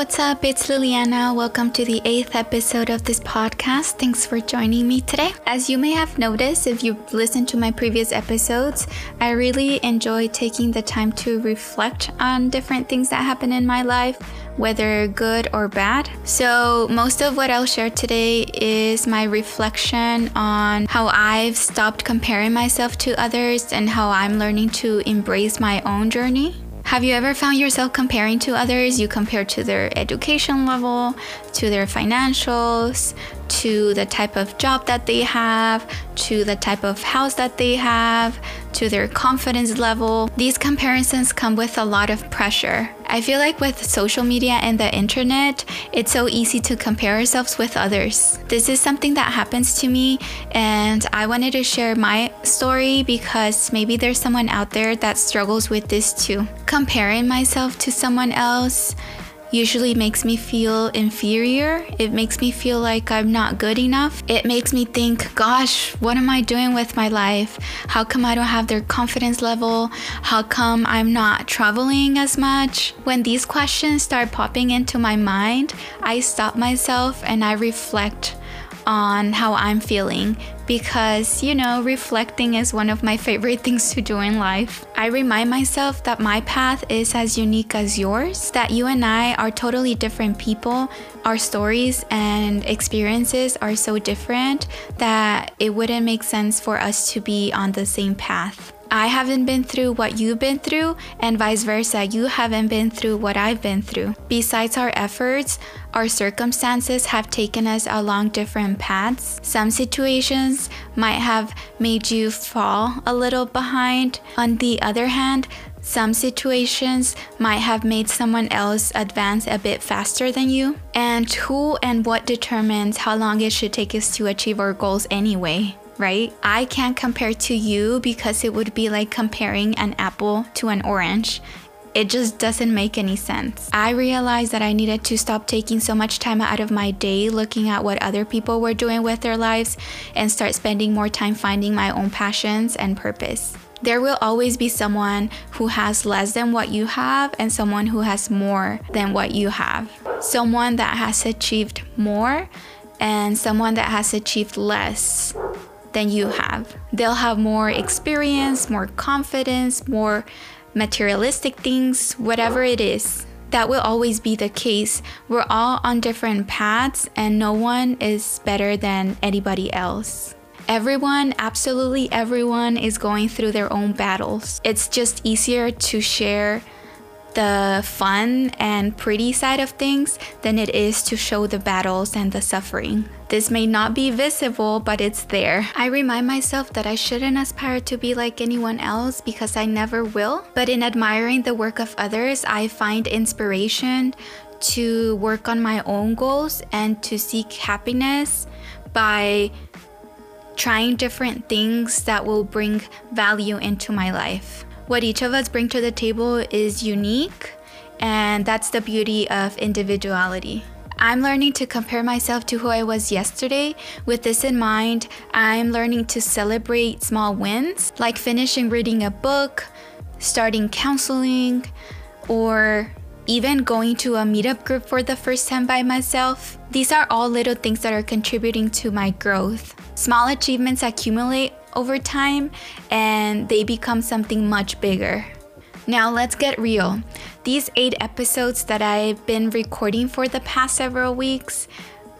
what's up? It's Liliana. Welcome to the eighth episode of this podcast. Thanks for joining me today. As you may have noticed, if you've listened to my previous episodes, I really enjoy taking the time to reflect on different things that happen in my life, whether good or bad. So, most of what I'll share today is my reflection on how I've stopped comparing myself to others and how I'm learning to embrace my own journey. Have you ever found yourself comparing to others? You compare to their education level, to their financials, to the type of job that they have, to the type of house that they have, to their confidence level. These comparisons come with a lot of pressure. I feel like with social media and the internet, it's so easy to compare ourselves with others. This is something that happens to me, and I wanted to share my story because maybe there's someone out there that struggles with this too. Comparing myself to someone else usually makes me feel inferior. It makes me feel like I'm not good enough. It makes me think, gosh, what am I doing with my life? How come I don't have their confidence level? How come I'm not traveling as much? When these questions start popping into my mind, I stop myself and I reflect on how I'm feeling because, you know, reflecting is one of my favorite things to do in life. I remind myself that my path is as unique as yours, that you and I are totally different people. Our stories and experiences are so different that it wouldn't make sense for us to be on the same path. I haven't been through what you've been through, and vice versa, you haven't been through what I've been through. Besides our efforts, our circumstances have taken us along different paths. Some situations might have made you fall a little behind. On the other hand, some situations might have made someone else advance a bit faster than you. And who and what determines how long it should take us to achieve our goals anyway? Right? I can't compare to you because it would be like comparing an apple to an orange. It just doesn't make any sense. I realized that I needed to stop taking so much time out of my day looking at what other people were doing with their lives and start spending more time finding my own passions and purpose. There will always be someone who has less than what you have and someone who has more than what you have. Someone that has achieved more and someone that has achieved less than you have. They'll have more experience, more confidence, more materialistic things, whatever it is. That will always be the case. We're all on different paths, and no one is better than anybody else. Everyone, absolutely everyone, is going through their own battles. It's just easier to share the fun and pretty side of things than it is to show the battles and the suffering. This may not be visible, but it's there. I remind myself that I shouldn't aspire to be like anyone else because I never will. But in admiring the work of others, I find inspiration to work on my own goals and to seek happiness by trying different things that will bring value into my life what each of us bring to the table is unique, and that's the beauty of individuality. I'm learning to compare myself to who I was yesterday. With this in mind, I'm learning to celebrate small wins, like finishing reading a book, starting counseling, or even going to a meetup group for the first time by myself. These are all little things that are contributing to my growth. Small achievements accumulate over time and they become something much bigger. Now, let's get real. These eight episodes that I've been recording for the past several weeks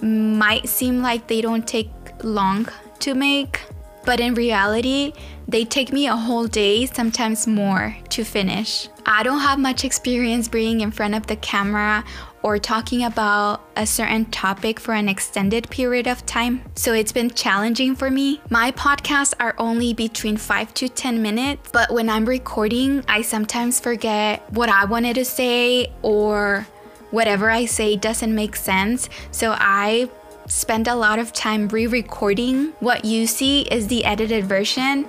might seem like they don't take long to make, but in reality, they take me a whole day, sometimes more, to finish. I don't have much experience being in front of the camera or talking about a certain topic for an extended period of time. So it's been challenging for me. My podcasts are only between 5 to 10 minutes, but when I'm recording, I sometimes forget what I wanted to say or whatever I say doesn't make sense. So I spend a lot of time re recording. What you see is the edited version.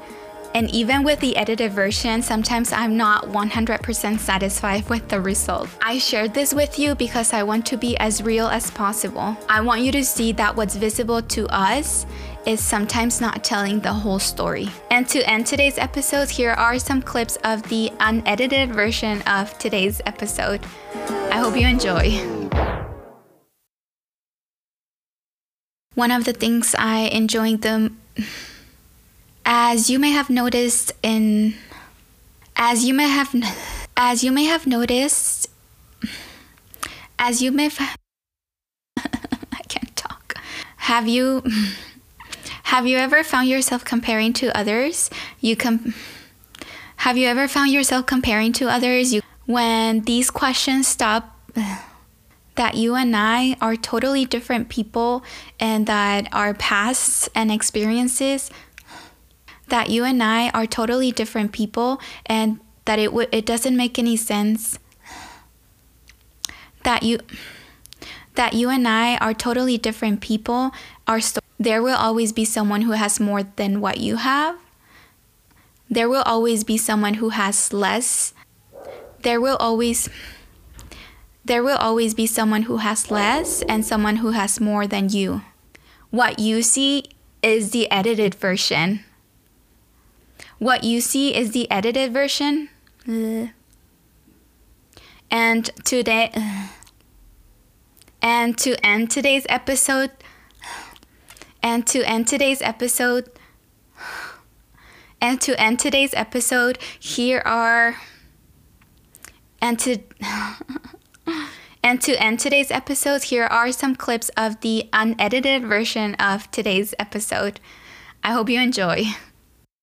And even with the edited version, sometimes I'm not 100% satisfied with the result. I shared this with you because I want to be as real as possible. I want you to see that what's visible to us is sometimes not telling the whole story. And to end today's episode, here are some clips of the unedited version of today's episode. I hope you enjoy. One of the things I enjoy the as you may have noticed in as you may have as you may have noticed as you may have I can't talk. Have you have you ever found yourself comparing to others? You com- Have you ever found yourself comparing to others? You when these questions stop that you and I are totally different people and that our pasts and experiences that you and I are totally different people and that it w- it doesn't make any sense that you that you and I are totally different people are sto- there will always be someone who has more than what you have there will always be someone who has less there will always there will always be someone who has less and someone who has more than you. What you see is the edited version. What you see is the edited version. And today and to end today's episode and to end today's episode and to end today's episode here are and to and to end today's episode, here are some clips of the unedited version of today's episode. I hope you enjoy.